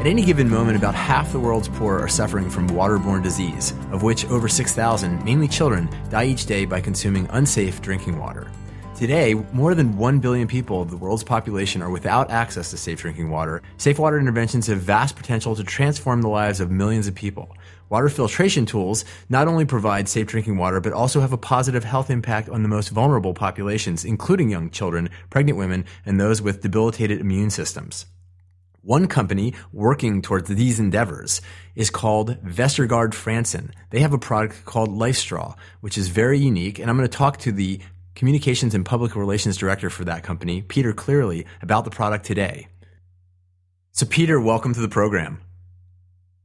At any given moment, about half the world's poor are suffering from waterborne disease, of which over 6,000, mainly children, die each day by consuming unsafe drinking water. Today, more than 1 billion people of the world's population are without access to safe drinking water. Safe water interventions have vast potential to transform the lives of millions of people. Water filtration tools not only provide safe drinking water, but also have a positive health impact on the most vulnerable populations, including young children, pregnant women, and those with debilitated immune systems. One company working towards these endeavors is called Vestergaard Frandsen. They have a product called LifeStraw, which is very unique. And I'm going to talk to the communications and public relations director for that company, Peter Cleary, about the product today. So, Peter, welcome to the program.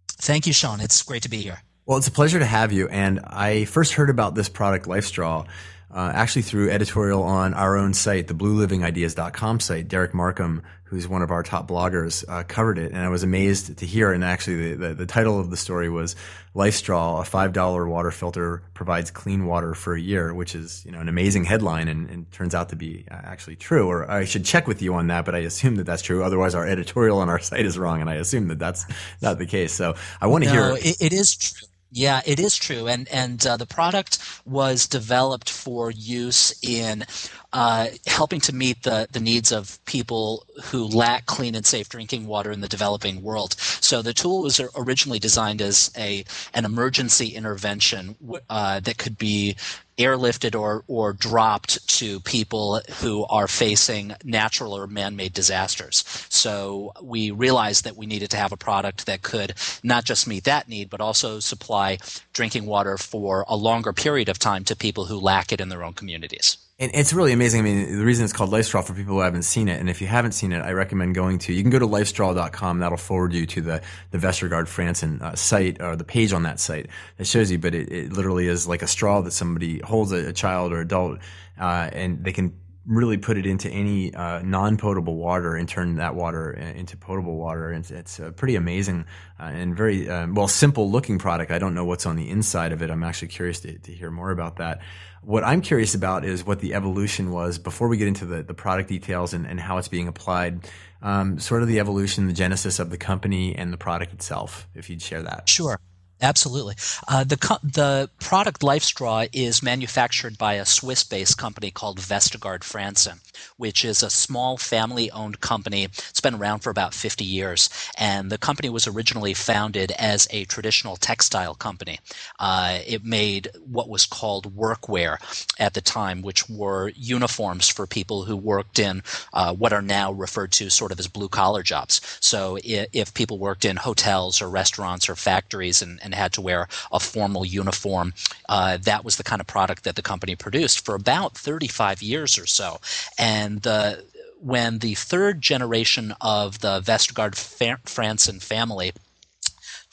Thank you, Sean. It's great to be here. Well, it's a pleasure to have you. And I first heard about this product, LifeStraw, uh, actually through editorial on our own site, the bluelivingideas.com site. Derek Markham, who's one of our top bloggers, uh, covered it. And I was amazed to hear. And actually, the, the, the title of the story was LifeStraw, a $5 water filter provides clean water for a year, which is, you know, an amazing headline and, and turns out to be uh, actually true. Or I should check with you on that, but I assume that that's true. Otherwise, our editorial on our site is wrong. And I assume that that's not the case. So I want to no, hear. It, it is true. Yeah, it is true, and and uh, the product was developed for use in uh, helping to meet the, the needs of people who lack clean and safe drinking water in the developing world. So the tool was originally designed as a an emergency intervention uh, that could be airlifted or, or dropped to people who are facing natural or man-made disasters. So we realized that we needed to have a product that could not just meet that need, but also supply drinking water for a longer period of time to people who lack it in their own communities. And it's really amazing. I mean, the reason it's called LifeStraw for people who haven't seen it, and if you haven't seen it, I recommend going to. You can go to lifestraw.com. That'll forward you to the the Vestergaard Frandsen uh, site or the page on that site that shows you. But it, it literally is like a straw that somebody holds a, a child or adult, uh, and they can really put it into any uh, non-potable water and turn that water into potable water. It's, it's a pretty amazing uh, and very uh, well simple looking product. I don't know what's on the inside of it. I'm actually curious to, to hear more about that. What I'm curious about is what the evolution was before we get into the, the product details and, and how it's being applied. Um, sort of the evolution, the genesis of the company and the product itself. If you'd share that. Sure. Absolutely. Uh, the co- the product LifeStraw is manufactured by a Swiss-based company called Vestergaard Frandsen, which is a small family-owned company. It's been around for about 50 years, and the company was originally founded as a traditional textile company. Uh, it made what was called workwear at the time, which were uniforms for people who worked in uh, what are now referred to sort of as blue-collar jobs. So if, if people worked in hotels or restaurants or factories and and had to wear a formal uniform. Uh, that was the kind of product that the company produced for about 35 years or so. And the when the third generation of the Vestergaard Frandsen family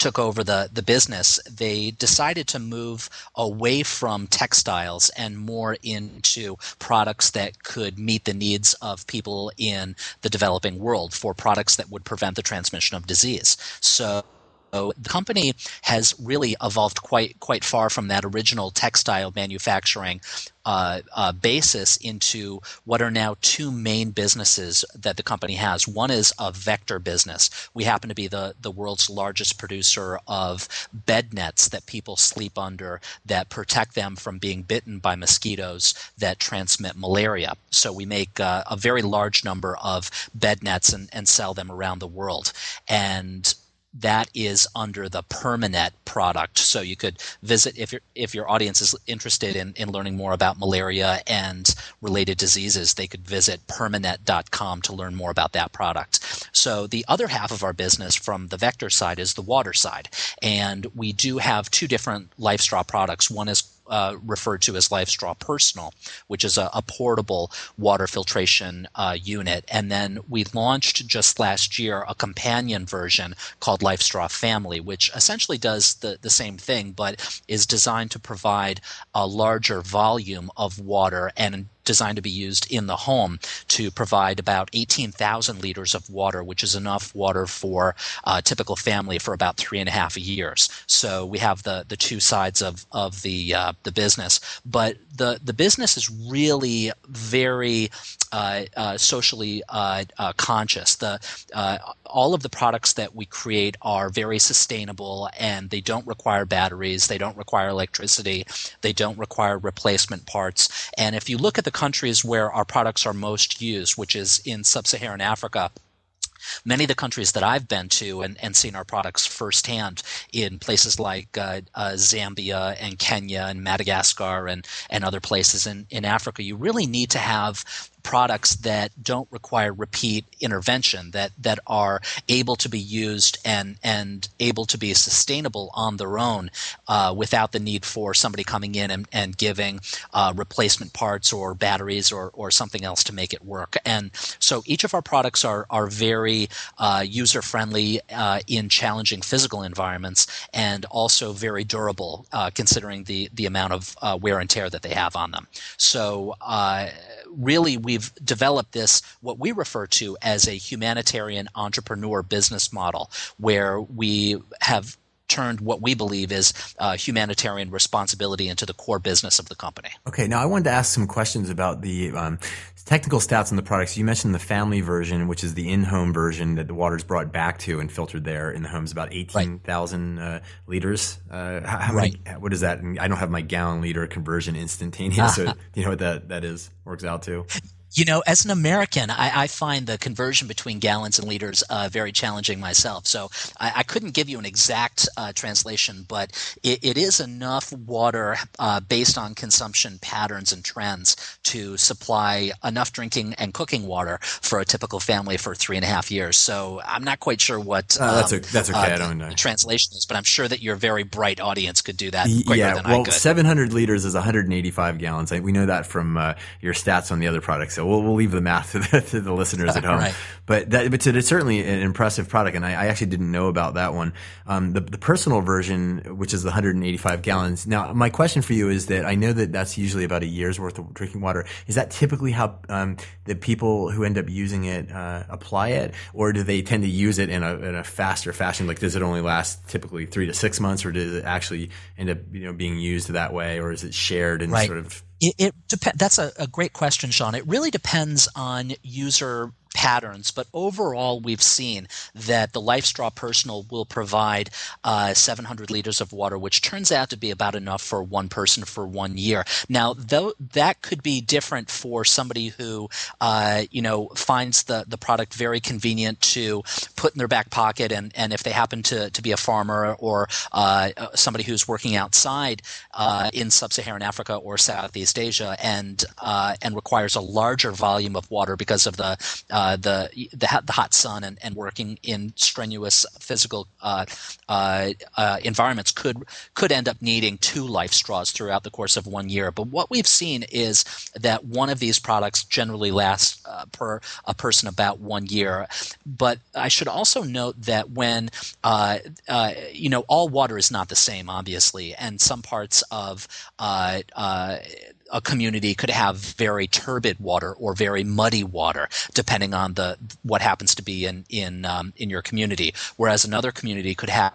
took over the, the business, they decided to move away from textiles and more into products that could meet the needs of people in the developing world for products that would prevent the transmission of disease. So the company has really evolved quite quite far from that original textile manufacturing uh, uh, basis into what are now two main businesses that the company has. One is a vector business. We happen to be the, the world's largest producer of bed nets that people sleep under that protect them from being bitten by mosquitoes that transmit malaria. So we make uh, a very large number of bed nets and, and sell them around the world. And that is under the Permanet product. So you could visit if your if your audience is interested in, in learning more about malaria and related diseases, they could visit permanet.com to learn more about that product. So the other half of our business from the vector side is the water side. And we do have two different LifeStraw products. One is uh, referred to as LifeStraw Personal, which is a, a portable water filtration uh, unit. And then we launched just last year a companion version called LifeStraw Family, which essentially does the, the same thing, but is designed to provide a larger volume of water and designed to be used in the home to provide about 18,000 liters of water, which is enough water for a typical family for about three and a half years. So we have the, the two sides of, of the, uh, the business. But the, the business is really very uh, uh, socially uh, uh, conscious. The, uh, all of the products that we create are very sustainable and they don't require batteries, they don't require electricity, they don't require replacement parts. And if you look at the countries where our products are most used, which is in sub Saharan Africa, many of the countries that I've been to and, and seen our products firsthand in places like uh, uh, Zambia and Kenya and Madagascar and, and other places in, in Africa, you really need to have products that don't require repeat intervention that that are able to be used and and able to be sustainable on their own uh, without the need for somebody coming in and, and giving uh, replacement parts or batteries or, or something else to make it work. And so each of our products are are very uh, user friendly uh, in challenging physical environments and also very durable uh, considering the the amount of uh, wear and tear that they have on them. So really we've developed this what we refer to as a humanitarian entrepreneur business model where we have turned what we believe is uh, humanitarian responsibility into the core business of the company. Okay, now I wanted to ask some questions about the um, technical stats on the products. You mentioned the family version, which is the in-home version that the water's brought back to and filtered there in the homes, about eighteen thousand right. uh, liters. Uh, how, right. Many, what is that? I don't have my gallon liter conversion instantaneous. so you know what that that is works out to. You know, as an American, I, I, find the conversion between gallons and liters uh, very challenging myself. So I, I, couldn't give you an exact uh, translation, but it, it is enough water uh, based on consumption patterns and trends to supply enough drinking and cooking water for a typical family for three and a half years. So I'm not quite sure what um, that's, a, that's okay. I uh, don't know. The translation is, but I'm sure that your very bright audience could do that. yeah, well, 700 liters is 185 gallons. We know that from uh, your stats on the other products. So so we'll, we'll leave the math to the, to the listeners at home. right. But that, but it's certainly an impressive product, and I, I actually didn't know about that one. Um, the, the personal version, which is the 185 gallons. Now, my question for you is that I know that that's usually about a year's worth of drinking water. Is that typically how um, the people who end up using it uh, apply it, or do they tend to use it in a, in a faster fashion? Like, does it only last typically three to six months, or does it actually end up you know being used that way, or is it shared and right. sort of it, it dep- that's a, a great question, Sean. It really depends on user patterns, but overall, we've seen that the LifeStraw Personal will provide uh, 700 liters of water, which turns out to be about enough for one person for one year. Now, though that could be different for somebody who, uh, you know, finds the, the product very convenient to put in their back pocket, and, and if they happen to, to be a farmer or uh, somebody who's working outside uh, in sub-Saharan Africa or Southeast Asia, and uh, and requires a larger volume of water because of the uh, the, the, the hot sun and, and working in strenuous physical uh, uh, uh, environments could could end up needing two life straws throughout the course of one year. But what we've seen is that one of these products generally lasts uh, per a person about one year. But I should also note that when you know all water is not the same, obviously, and some parts of a community could have very turbid water or very muddy water, depending on the what happens to be in in um, in your community. Whereas another community could have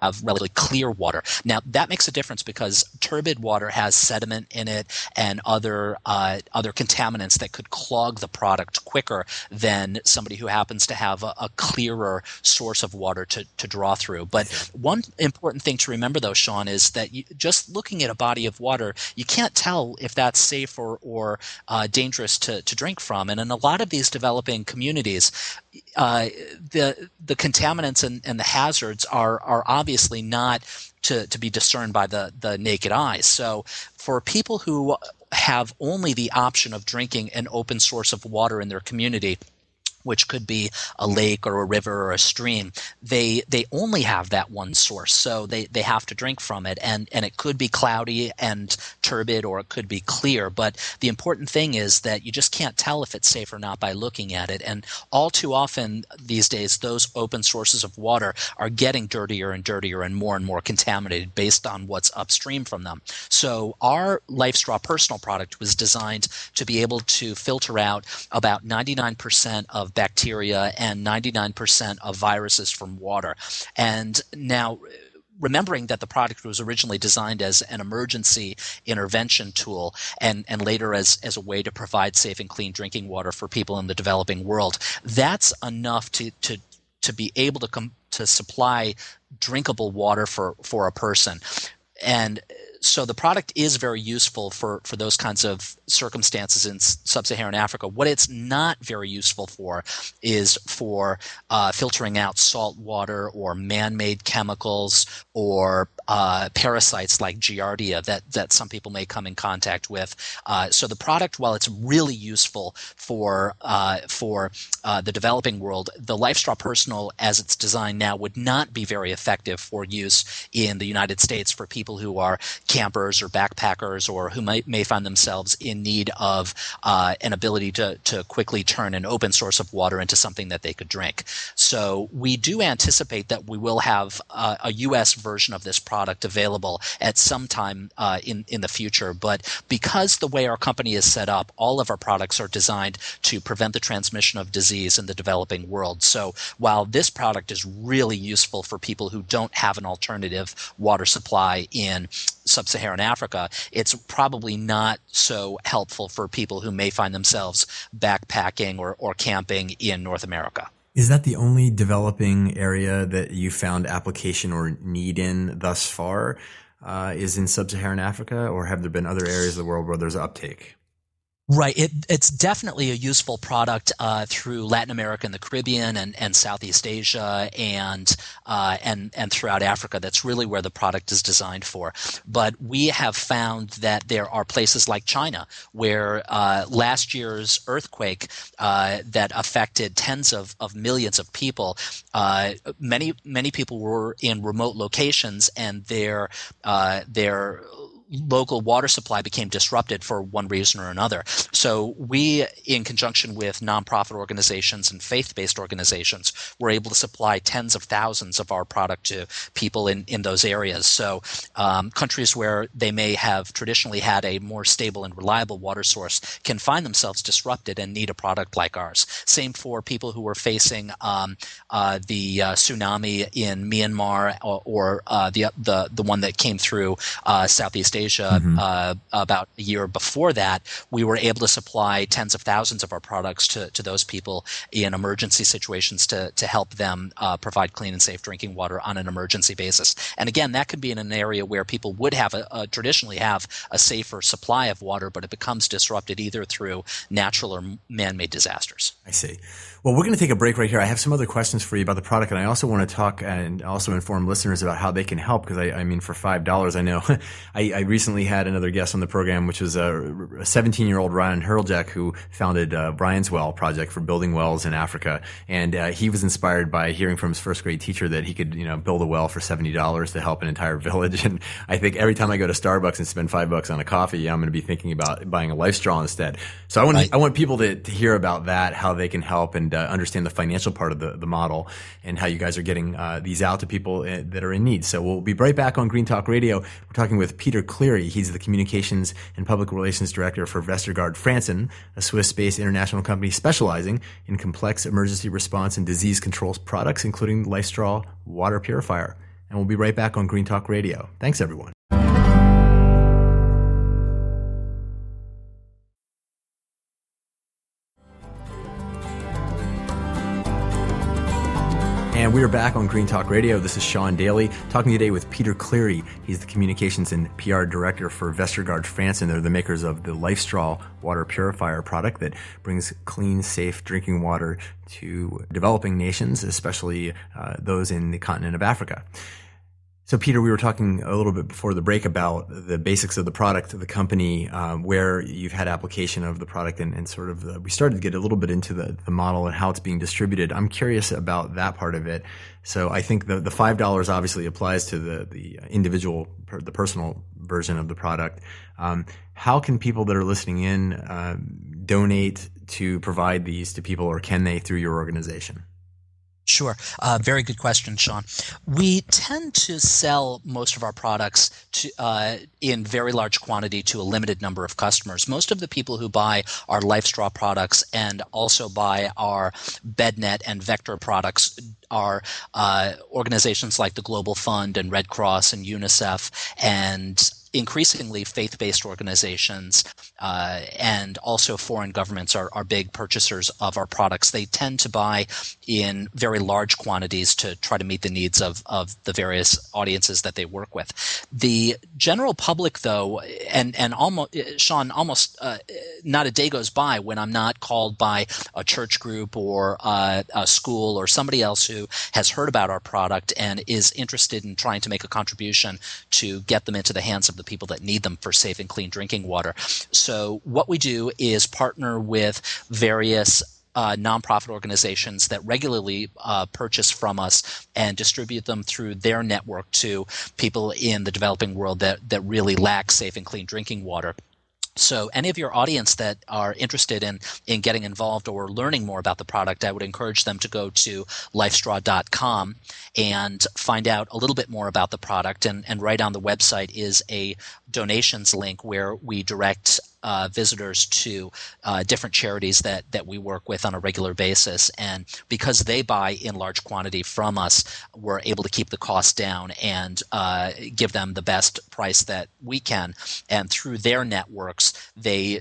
of relatively clear water. Now that makes a difference because turbid water has sediment in it and other uh, other contaminants that could clog the product quicker than somebody who happens to have a, a clearer source of water to, to draw through. But one important thing to remember though, Sean, is that you, just looking at a body of water, you can't tell if that's safe or, or uh, dangerous to, to drink from. And in a lot of these developing communities, uh, the the contaminants and, and the hazards are are obviously not to, to be discerned by the, the naked eye. So for people who have only the option of drinking an open source of water in their community, which could be a lake or a river or a stream, they they only have that one source, so they, they have to drink from it, and and it could be cloudy and turbid, or it could be clear. But the important thing is that you just can't tell if it's safe or not by looking at it. And all too often these days, those open sources of water are getting dirtier and dirtier and more and more contaminated based on what's upstream from them. So our LifeStraw personal product was designed to be able to filter out about 99% of bacteria and 99% of viruses from water. And now, remembering that the product was originally designed as an emergency intervention tool and, and later as, as a way to provide safe and clean drinking water for people in the developing world, that's enough to, to, to be able to come to supply drinkable water for, for a person. And so the product is very useful for, for those kinds of circumstances in sub-Saharan Africa. What it's not very useful for is for uh, filtering out salt water or man-made chemicals or uh, parasites like Giardia that, that some people may come in contact with. Uh, so the product, while it's really useful for uh, for uh, the developing world, the LifeStraw Personal, as it's designed now, would not be very effective for use in the United States for people who are campers or backpackers or who may, may find themselves in need of uh, an ability to, to quickly turn an open source of water into something that they could drink. So we do anticipate that we will have uh, a U.S. version of this product available at some time uh, in, in the future. But because the way our company is set up, all of our products are designed to prevent the transmission of disease in the developing world. So while this product is really useful for people who don't have an alternative water supply in sub-Saharan Africa, it's probably not so helpful for people who may find themselves backpacking or, or camping in North America. Is that the only developing area that you found application or need in thus far? Uh, is in sub-Saharan Africa, or have there been other areas of the world where there's uptake? Right. It, it's definitely a useful product uh, through Latin America and the Caribbean and, and Southeast Asia and uh, and and throughout Africa. That's really where the product is designed for. But we have found that there are places like China where uh, last year's earthquake uh, that affected tens of, of millions of people, uh, many many people were in remote locations and their uh, their local water supply became disrupted for one reason or another. So we, in conjunction with nonprofit organizations and faith-based organizations, were able to supply tens of thousands of our product to people in, in those areas. So um, countries where they may have traditionally had a more stable and reliable water source can find themselves disrupted and need a product like ours. Same for people who are facing um, uh, the uh, tsunami in Myanmar or, or uh, the, the the one that came through uh, Southeast Asia mm-hmm. uh, about a year before that, we were able to supply tens of thousands of our products to, to those people in emergency situations to, to help them uh, provide clean and safe drinking water on an emergency basis. And again, that could be in an area where people would have a, a traditionally have a safer supply of water, but it becomes disrupted either through natural or man-made disasters. I see. Well, we're going to take a break right here. I have some other questions for you about the product, and I also want to talk and also inform listeners about how they can help. Because I, I mean, for five dollars, I know I, I, recently had another guest on the program, which was a 17 year old Ryan Hreljac who founded uh, Ryan's Well Project for building wells in Africa, and uh, he was inspired by hearing from his first grade teacher that he could, you know, build a well for seventy dollars to help an entire village. And I think every time I go to Starbucks and spend five bucks on a coffee, I'm going to be thinking about buying a life straw instead. So I want right. I want people to, to hear about that, how they can help, and uh, understand the financial part of the, the model and how you guys are getting uh, these out to people uh, that are in need. So we'll be right back on Green Talk Radio. We're talking with Peter Cleary. He's the Communications and Public Relations Director for Vestergaard Frandsen, a Swiss-based international company specializing in complex emergency response and disease control products, including LifeStraw water purifier. And we'll be right back on Green Talk Radio. Thanks, everyone. And we are back on Green Talk Radio. This is Sean Daily talking today with Peter Cleary. He's the communications and PR director for Vestergaard Frandsen. They're the makers of the LifeStraw water purifier product that brings clean, safe drinking water to developing nations, especially uh, those in the continent of Africa. So, Peter, we were talking a little bit before the break about the basics of the product, the company, um, where you've had application of the product, and, and sort of the, we started to get a little bit into the, the model and how it's being distributed. I'm curious about that part of it. So, I think the, the five dollars obviously applies to the the individual, the personal version of the product. Um, how can people that are listening in uh, donate to provide these to people, or can they through your organization? Sure. Uh, very good question, Sean. We tend to sell most of our products to, uh, in very large quantity to a limited number of customers. Most of the people who buy our LifeStraw products and also buy our BedNet and Vector products are uh, organizations like the Global Fund and Red Cross and UNICEF and increasingly faith-based organizations uh, and also foreign governments are, are big purchasers of our products. They tend to buy in very large quantities to try to meet the needs of, of the various audiences that they work with. The general public, though, and and almost Sean, almost uh, not a day goes by when I'm not called by a church group or uh, a school or somebody else who has heard about our product and is interested in trying to make a contribution to get them into the hands of the people that need them for safe and clean drinking water. So what we do is partner with various uh, nonprofit organizations that regularly uh, purchase from us and distribute them through their network to people in the developing world that, that really lack safe and clean drinking water. So, any of your audience that are interested in, in getting involved or learning more about the product, I would encourage them to go to lifestraw.com and find out a little bit more about the product. And, and right on the website is a donations link where we direct uh, visitors to uh, different charities that that we work with on a regular basis, and because they buy in large quantity from us, we're able to keep the cost down and uh, give them the best price that we can. And through their networks, they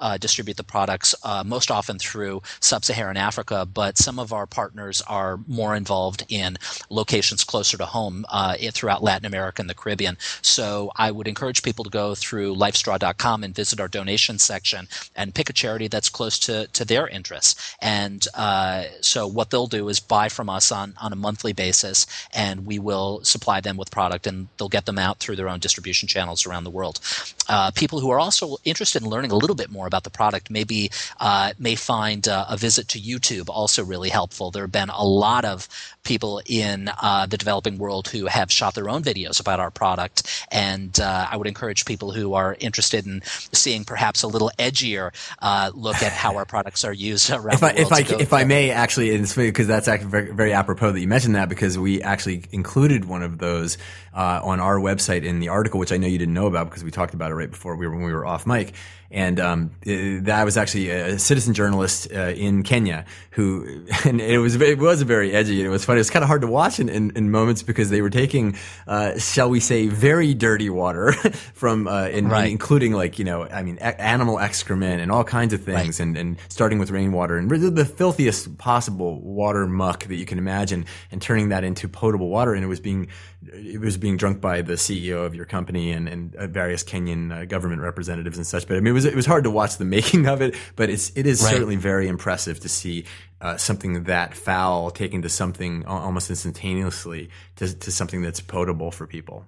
uh, distribute the products uh, most often through sub-Saharan Africa, but some of our partners are more involved in locations closer to home uh, throughout Latin America and the Caribbean. So I would encourage people to go through lifestraw.com and visit our donation section and pick a charity that's close to, to their interests. And uh, so what they'll do is buy from us on, on a monthly basis, and we will supply them with product, and they'll get them out through their own distribution channels around the world. Uh, people who are also interested in learning a little bit more about the product maybe uh, may find uh, a visit to YouTube also really helpful. There have been a lot of people in uh, the developing world who have shot their own videos about our product. And uh, I would encourage people who are interested in seeing perhaps a little edgier uh, look at how our products are used around if I, the world. If I, if I may, actually, because that's actually very, very, apropos that you mentioned that because we actually included one of those uh, on our website in the article, which I know you didn't know about because we talked about it right before we were, when we were off mic. And um, that was actually a citizen journalist uh, in Kenya who, and it was it was very edgy. It was funny. It was kind of hard to watch in, in, in moments because they were taking, uh, shall we say, very dirty water from, uh, in, right. including like you know, I mean, animal excrement and all kinds of things, right. and and starting with rainwater and the filthiest possible water muck that you can imagine, and turning that into potable water, and it was being it was being drunk by the CEO of your company and, and uh, various Kenyan uh, government representatives and such. But I mean, it was it was hard to watch the making of it, but it's it is right. certainly very impressive to see uh, something that foul taken to something almost instantaneously to, to something that's potable for people.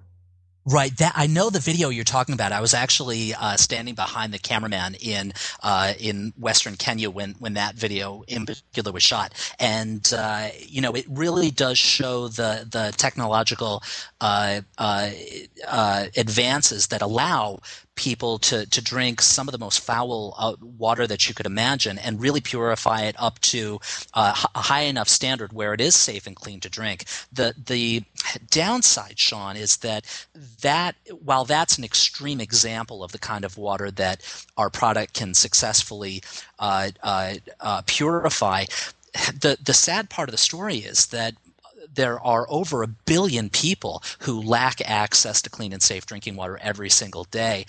Right. That I know the video you're talking about. I was actually uh, standing behind the cameraman in uh, in Western Kenya when when that video in particular was shot, and uh, you know it really does show the the technological uh, uh, uh, advances that allow people to, to drink some of the most foul uh, water that you could imagine and really purify it up to uh, a high enough standard where it is safe and clean to drink. The the downside, Sean, is that that while that's an extreme example of the kind of water that our product can successfully uh, uh, uh purify, the the sad part of the story is that there are over a billion people who lack access to clean and safe drinking water every single day.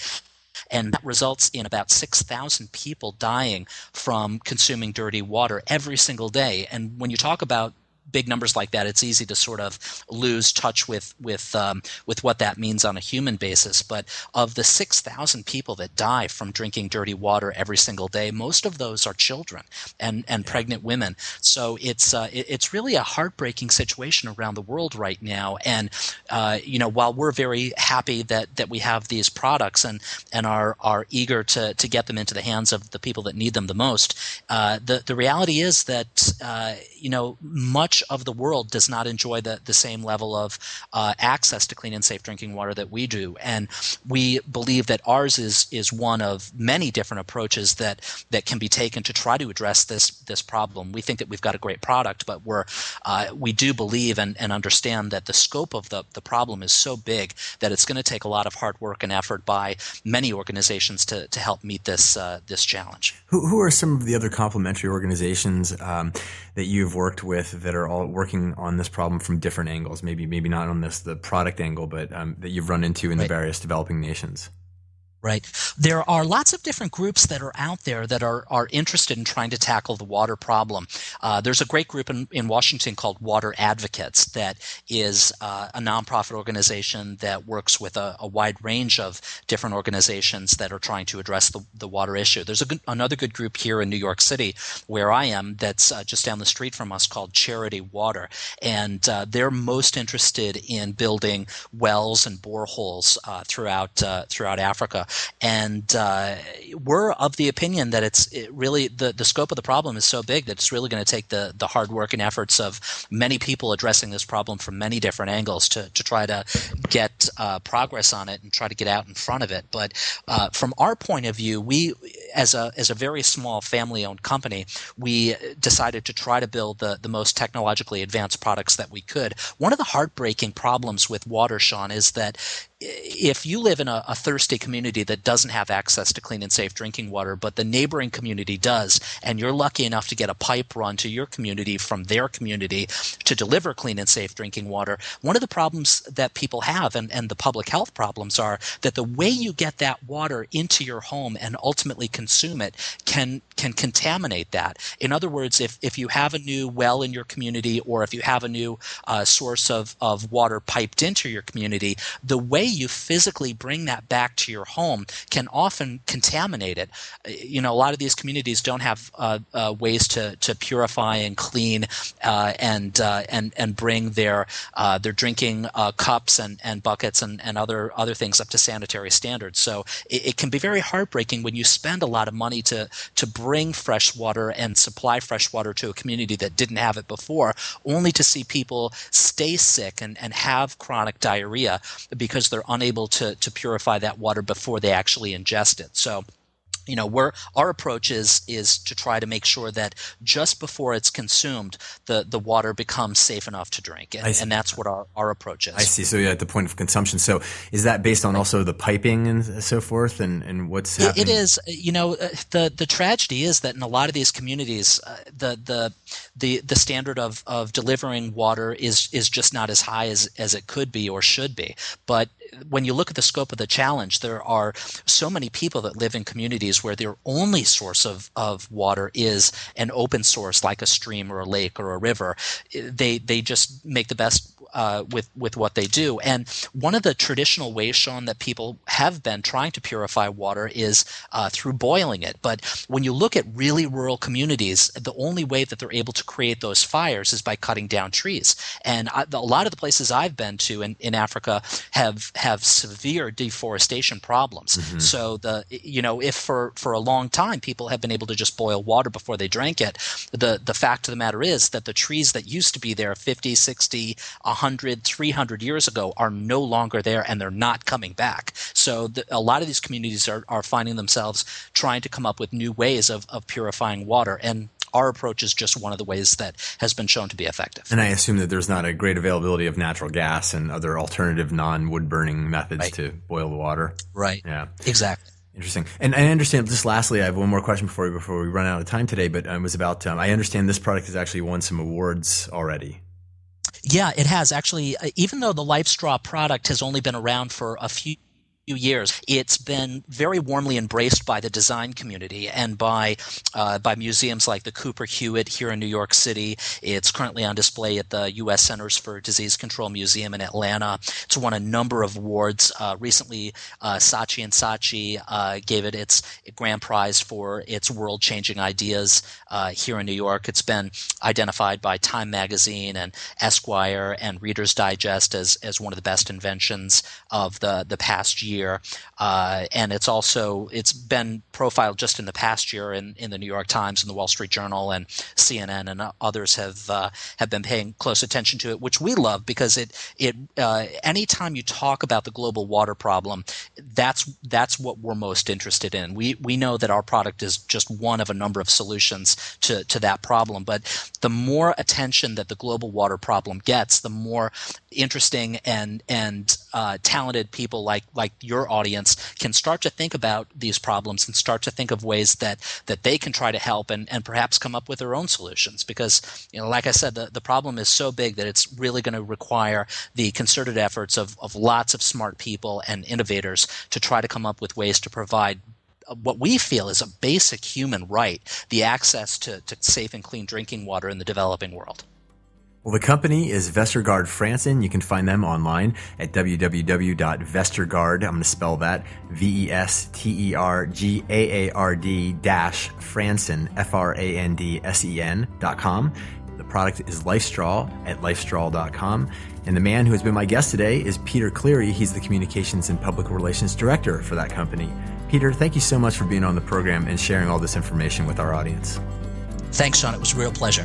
And that results in about 6,000 people dying from consuming dirty water every single day. And when you talk about big numbers like that, it's easy to sort of lose touch with with um, with what that means on a human basis. But of the six thousand people that die from drinking dirty water every single day, most of those are children and and yeah. pregnant women. So it's uh, it, it's really a heartbreaking situation around the world right now. And uh, you know, while we're very happy that that we have these products and and are are eager to to get them into the hands of the people that need them the most, uh, the the reality is that uh, you know much of the world does not enjoy the, the same level of uh, access to clean and safe drinking water that we do. And we believe that ours is, is one of many different approaches that, that can be taken to try to address this, this problem. We think that we've got a great product, but we're, uh, we do believe and, and understand that the scope of the, the problem is so big that it's going to take a lot of hard work and effort by many organizations to, to help meet this, uh, this challenge. Who, who are some of the other complementary organizations um, that you've worked with that are all working on this problem from different angles. Maybe maybe not on this the product angle, but um, that you've run into in right. the various developing nations right? There are lots of different groups that are out there that are, are interested in trying to tackle the water problem. Uh, there's a great group in, in Washington called Water Advocates that is uh, a nonprofit organization that works with a, a, wide range of different organizations that are trying to address the, the water issue. There's good, another good group here in New York City where I am that's uh, just down the street from us called Charity Water. And uh, they're most interested in building wells and boreholes uh, throughout, uh, throughout Africa and uh, we're of the opinion that it's it really the, the scope of the problem is so big that it's really going to take the, the hard work and efforts of many people addressing this problem from many different angles to, to try to get uh, progress on it and try to get out in front of it. But uh, from our point of view, we as a as a very small family owned company, we decided to try to build the, the most technologically advanced products that we could. One of the heartbreaking problems with water, Sean, is that if you live in a, a, thirsty community that doesn't have access to clean and safe drinking water, but the neighboring community does, and you're lucky enough to get a pipe run to your community from their community to deliver clean and safe drinking water, one of the problems that people have and, and the public health problems are that the way you get that water into your home and ultimately consume it can can contaminate that. In other words, if, if you have a new well in your community or if you have a new uh, source of, of water piped into your community, the way you physically bring that back to your home can often contaminate it. You know, a lot of these communities don't have uh, uh, ways to, to purify and clean uh, and uh, and and bring their uh, their drinking uh, cups and, and buckets and, and other other things up to sanitary standards. So it, it, can be very heartbreaking when you spend a lot of money to to bring fresh water and supply fresh water to a community that didn't have it before, only to see people stay sick and, and have chronic diarrhea because they're unable to, to purify that water before they actually ingest it. So you know we're our approach is is to try to make sure that just before it's consumed the the water becomes safe enough to drink. And, and that's what our, our approach is. I see. So yeah at the point of consumption. So is that based on also the piping and so forth? And and what's happening? it is you know uh, the the tragedy is that in a lot of these communities uh, the the the the standard of of delivering water is is just not as high as as it could be or should be. But when you look at the scope of the challenge, there are so many people that live in communities where their only source of, of water is an open source like a stream or a lake or a river. They they just make the best uh, with with what they do. And one of the traditional ways, Sean, that people have been trying to purify water is uh, through boiling it. But when you look at really rural communities, the only way that they're able to create those fires is by cutting down trees. And I, a lot of the places I've been to in, in Africa have have severe deforestation problems. Mm-hmm. So the you know if for for a long time people have been able to just boil water before they drank it, the the fact of the matter is that the trees that used to be there 50, 60, 100, 300 years ago are no longer there and they're not coming back. So the, a lot of these communities are, are finding themselves trying to come up with new ways of, of purifying water. And our approach is just one of the ways that has been shown to be effective. And I assume that there's not a great availability of natural gas and other alternative non wood burning methods right. to boil the water. Right. Yeah. Exactly. Interesting. And I understand. Just lastly, I have one more question before we, before we run out of time today. But um, it was about. Um, I understand this product has actually won some awards already. Yeah, it has actually. Uh, even though the LifeStraw product has only been around for a few years, it's been very warmly embraced by the design community and by uh, by museums like the Cooper Hewitt here in New York City. It's currently on display at the U.S. Centers for Disease Control Museum in Atlanta. It's won a number of awards. Uh, recently, uh, Saatchi and Saatchi uh, gave it its grand prize for its world-changing ideas uh, here in New York. It's been identified by Time Magazine and Esquire and Reader's Digest as as one of the best inventions of the the past year year, uh, and it's also it's been profiled just in the past year in, in the New York Times and the Wall Street Journal and CNN and others have uh, have been paying close attention to it, which we love because it it uh, anytime you talk about the global water problem, that's that's what we're most interested in. We we know that our product is just one of a number of solutions to to that problem, but the more attention that the global water problem gets, the more interesting and and uh, talented people like like your audience can start to think about these problems and start to think of ways that that they can try to help and, and perhaps come up with their own solutions because you know like I said the, the problem is so big that it's really going to require the concerted efforts of, of lots of smart people and innovators to try to come up with ways to provide what we feel is a basic human right the access to, to safe and clean drinking water in the developing world. Well, the company is Vestergaard Frandsen. You can find them online at www.vestergaard. I'm going to spell that V-E-S-T-E-R-G-A-A-R-D dash Frandsen, F-R-A-N-D-S-E-N dot com. The product is LifeStraw at lifestraw.com. And the man who has been my guest today is Peter Cleary. He's the Communications and Public Relations Director for that company. Peter, thank you so much for being on the program and sharing all this information with our audience. Thanks, Sean. It was a real pleasure.